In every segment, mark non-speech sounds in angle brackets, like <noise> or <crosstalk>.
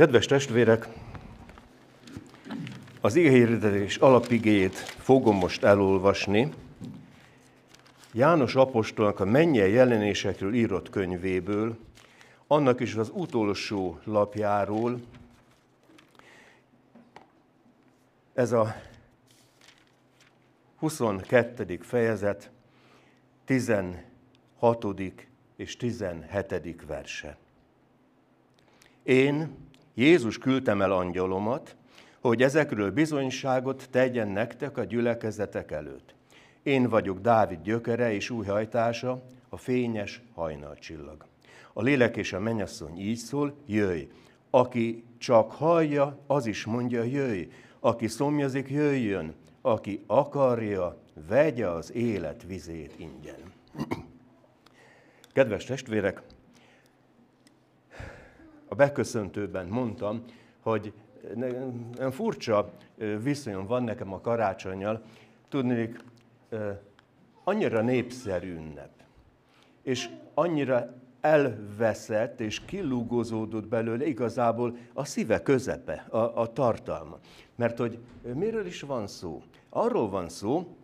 Kedves testvérek, az igényhirdetés alapigéjét fogom most elolvasni. János apostolnak a mennyel jelenésekről írott könyvéből, annak is az utolsó lapjáról. Ez a 22. fejezet, 16. és 17. verse. Én, Jézus küldtem el angyalomat, hogy ezekről bizonyságot tegyen nektek a gyülekezetek előtt. Én vagyok Dávid gyökere és új hajtása, a fényes hajnalcsillag. A lélek és a mennyasszony így szól, jöjj. Aki csak hallja, az is mondja, jöjj. Aki szomjazik, jöjjön. Aki akarja, vegye az élet vizét ingyen. <clears throat> Kedves testvérek, a beköszöntőben mondtam, hogy nem furcsa viszonyom van nekem a karácsonyjal, tudnék, annyira népszerű ünnep, és annyira elveszett és kilúgozódott belőle igazából a szíve közepe, a, a tartalma. Mert hogy miről is van szó? Arról van szó,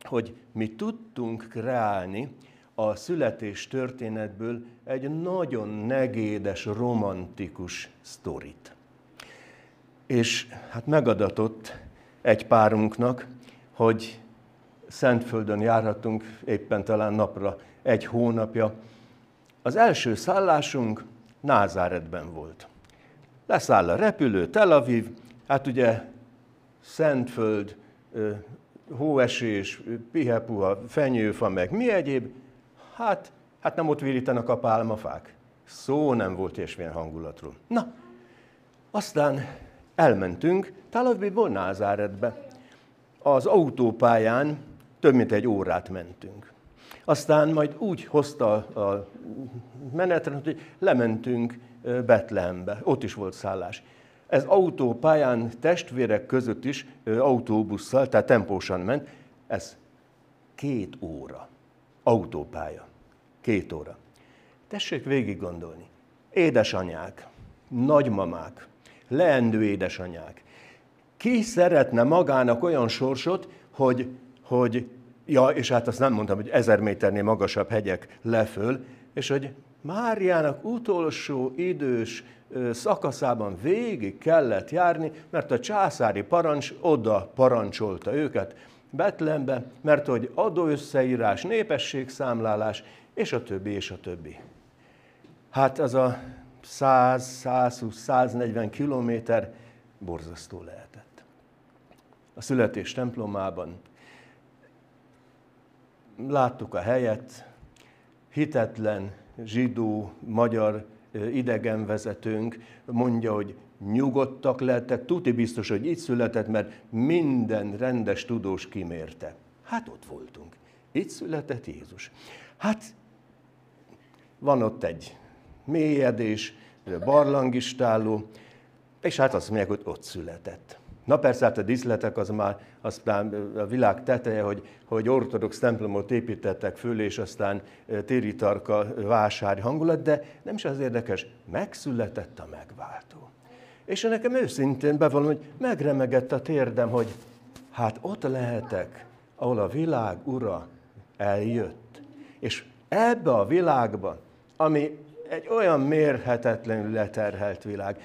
hogy mi tudtunk kreálni a születés történetből egy nagyon negédes, romantikus sztorit. És hát megadatott egy párunknak, hogy Szentföldön járhatunk éppen talán napra egy hónapja. Az első szállásunk Názáretben volt. Leszáll a repülő, Tel Aviv, hát ugye Szentföld, hóesés, pihepuha, fenyőfa, meg mi egyéb, hát, hát nem ott virítanak a pálmafák. Szó nem volt ilyesmilyen hangulatról. Na, aztán elmentünk Tel Avivból Názáretbe. Az autópályán több mint egy órát mentünk. Aztán majd úgy hozta a menetre, hogy lementünk Betlehembe, ott is volt szállás. Ez autópályán testvérek között is autóbusszal, tehát tempósan ment, ez két óra. Autópálya. Két óra. Tessék végig gondolni. Édesanyák, nagymamák, leendő édesanyák. Ki szeretne magának olyan sorsot, hogy, hogy ja, és hát azt nem mondtam, hogy ezer méternél magasabb hegyek leföl, és hogy Máriának utolsó idős szakaszában végig kellett járni, mert a császári parancs oda parancsolta őket Betlembe, mert hogy adóösszeírás, népességszámlálás, és a többi, és a többi. Hát az a 100, 120, 140 kilométer borzasztó lehetett. A születés templomában láttuk a helyet, hitetlen zsidó, magyar idegenvezetőnk mondja, hogy nyugodtak lettek, tuti biztos, hogy itt született, mert minden rendes tudós kimérte. Hát ott voltunk. Itt született Jézus. Hát van ott egy mélyedés, barlangistáló, és hát azt mondják, hogy ott született. Na persze, hát a díszletek az már aztán a világ teteje, hogy, hogy ortodox templomot építettek föl, és aztán téritarka vásár hangulat, de nem is az érdekes, megszületett a megváltó. És nekem őszintén bevallom, hogy megremegett a térdem, hogy hát ott lehetek, ahol a világ ura eljött. És ebbe a világba, ami egy olyan mérhetetlenül leterhelt világ,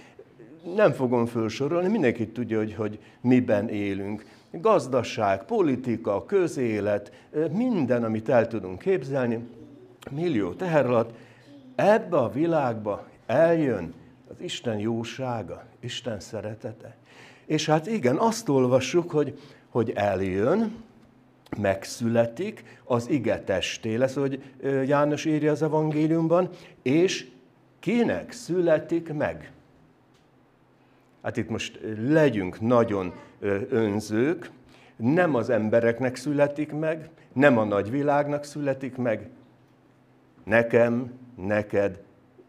nem fogom felsorolni, mindenki tudja, hogy, hogy miben élünk. Gazdaság, politika, közélet, minden, amit el tudunk képzelni, millió teher alatt, ebbe a világba eljön az Isten jósága, Isten szeretete. És hát igen, azt olvassuk, hogy, hogy eljön, megszületik, az ige testé lesz, hogy János írja az evangéliumban, és kinek születik meg? Hát itt most legyünk nagyon önzők, nem az embereknek születik meg, nem a nagyvilágnak születik meg, nekem, neked,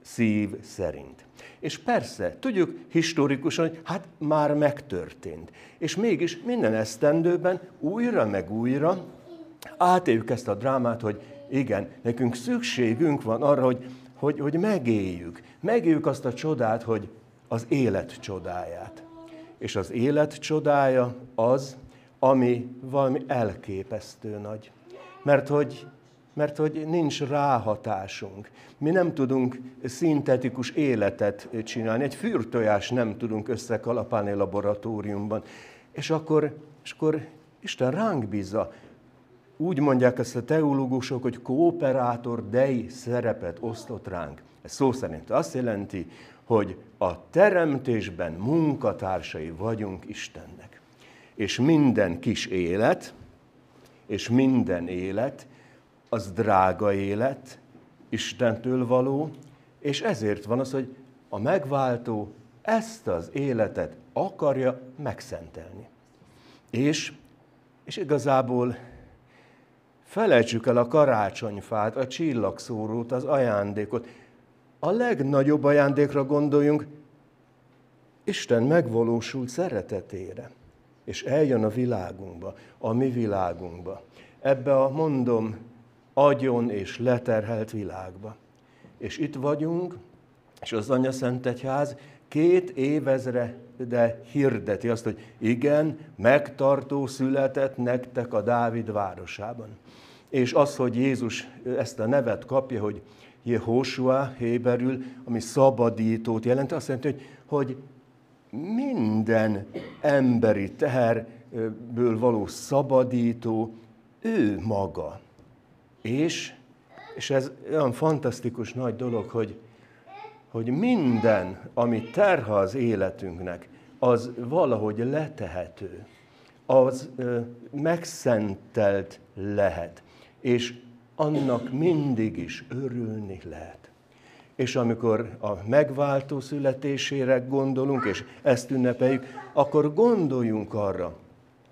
szív szerint. És persze, tudjuk historikusan, hogy hát már megtörtént. És mégis minden esztendőben újra meg újra átéljük ezt a drámát, hogy igen, nekünk szükségünk van arra, hogy, hogy, hogy megéljük. Megéljük azt a csodát, hogy az élet csodáját. És az élet csodája az, ami valami elképesztő nagy. Mert hogy, mert hogy nincs ráhatásunk. Mi nem tudunk szintetikus életet csinálni, egy fűrtojás nem tudunk összekalapálni laboratóriumban. És akkor, és akkor Isten ránk bízza, úgy mondják ezt a teológusok, hogy kooperátor dei szerepet osztott ránk. Ez szó szerint azt jelenti, hogy a teremtésben munkatársai vagyunk Istennek. És minden kis élet, és minden élet, az drága élet, Istentől való, és ezért van az, hogy a megváltó ezt az életet akarja megszentelni. És, és igazából felejtsük el a karácsonyfát, a csillagszórót, az ajándékot. A legnagyobb ajándékra gondoljunk, Isten megvalósult szeretetére, és eljön a világunkba, a mi világunkba, ebbe a mondom, agyon és leterhelt világba. És itt vagyunk, és az Anya Szent Egyház két évezre de hirdeti azt, hogy igen, megtartó született nektek a Dávid városában. És az, hogy Jézus ezt a nevet kapja, hogy Jehoshua héberül, ami szabadítót jelent, azt jelenti, hogy, hogy minden emberi teherből való szabadító ő maga. És, és ez olyan fantasztikus nagy dolog, hogy, hogy minden, ami terha az életünknek, az valahogy letehető, az ö, megszentelt lehet, és annak mindig is örülni lehet. És amikor a megváltó születésére gondolunk, és ezt ünnepeljük, akkor gondoljunk arra,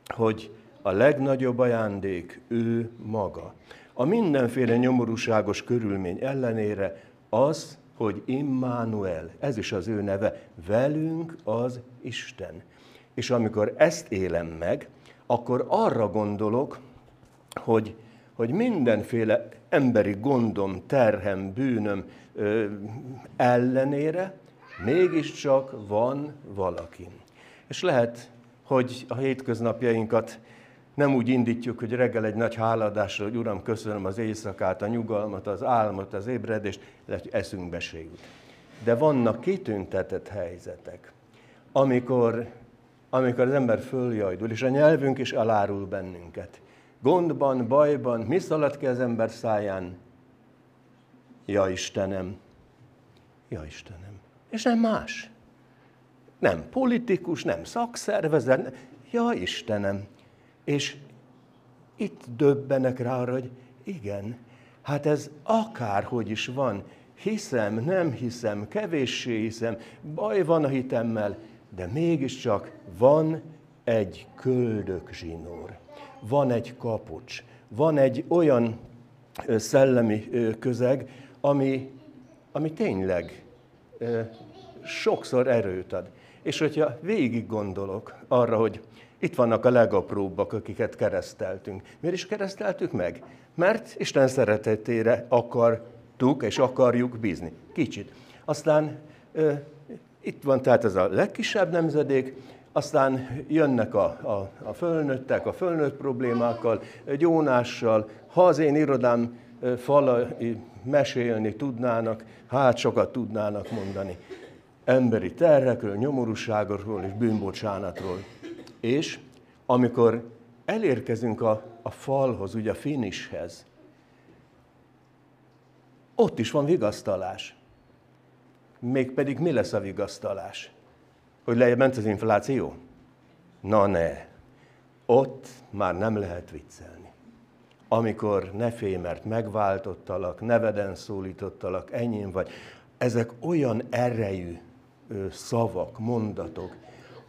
hogy a legnagyobb ajándék ő maga. A mindenféle nyomorúságos körülmény ellenére az, hogy Immanuel, ez is az ő neve, velünk az Isten. És amikor ezt élem meg, akkor arra gondolok, hogy, hogy mindenféle emberi gondom, terhem, bűnöm ö, ellenére mégiscsak van valaki. És lehet, hogy a hétköznapjainkat nem úgy indítjuk, hogy reggel egy nagy háladásra, hogy Uram, köszönöm az éjszakát, a nyugalmat, az álmot, az ébredést, lehet, eszünkbe se jut. De vannak kitüntetett helyzetek, amikor, amikor az ember följajdul, és a nyelvünk is elárul bennünket. Gondban, bajban, mi szalad ki az ember száján? Ja Istenem, ja Istenem. És nem más. Nem politikus, nem szakszervezet, ja Istenem. És itt döbbenek rá arra, hogy igen, hát ez akárhogy is van, hiszem, nem hiszem, kevéssé hiszem, baj van a hitemmel, de mégiscsak van egy köldök zsinór, van egy kapucs, van egy olyan szellemi közeg, ami, ami tényleg sokszor erőt ad. És hogyha végig gondolok arra, hogy itt vannak a legapróbbak, akiket kereszteltünk. Miért is kereszteltük meg? Mert Isten szeretetére akartuk és akarjuk bízni. Kicsit. Aztán ö, itt van tehát ez a legkisebb nemzedék, aztán jönnek a, a, a fölnőttek, a fölnőtt problémákkal, gyónással. Ha az én irodám fala mesélni tudnának, hát sokat tudnának mondani. Emberi terrekről, nyomorúságokról és bűnbocsánatról. És amikor elérkezünk a, a falhoz, ugye a finishez, ott is van vigasztalás. Mégpedig mi lesz a vigasztalás? Hogy lejjebb az infláció? Na ne, ott már nem lehet viccelni. Amikor ne félj, mert megváltottalak, neveden szólítottalak, enyém vagy. Ezek olyan erejű szavak, mondatok,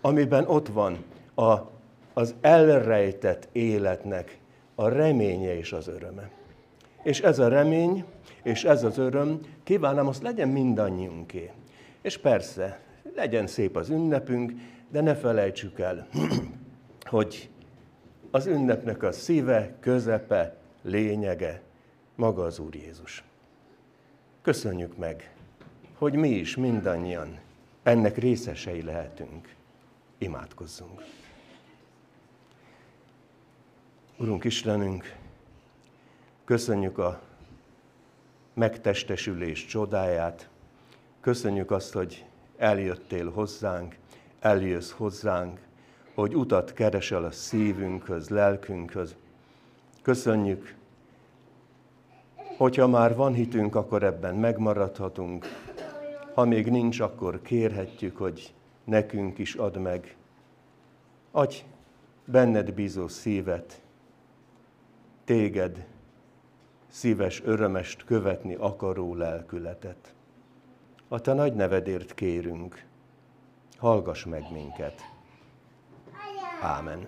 amiben ott van a, az elrejtett életnek a reménye és az öröme. És ez a remény, és ez az öröm, kívánom, azt legyen mindannyiunké. És persze, legyen szép az ünnepünk, de ne felejtsük el, <clears throat> hogy az ünnepnek a szíve, közepe, lényege maga az Úr Jézus. Köszönjük meg, hogy mi is mindannyian ennek részesei lehetünk. Imádkozzunk. Urunk Istenünk, köszönjük a megtestesülés csodáját, köszönjük azt, hogy eljöttél hozzánk, eljössz hozzánk, hogy utat keresel a szívünkhöz, lelkünkhöz. Köszönjük, hogyha már van hitünk, akkor ebben megmaradhatunk. Ha még nincs, akkor kérhetjük, hogy nekünk is ad meg. Adj benned bízó szívet, téged szíves örömest követni akaró lelkületet. A te nagy nevedért kérünk, hallgass meg minket. Ámen.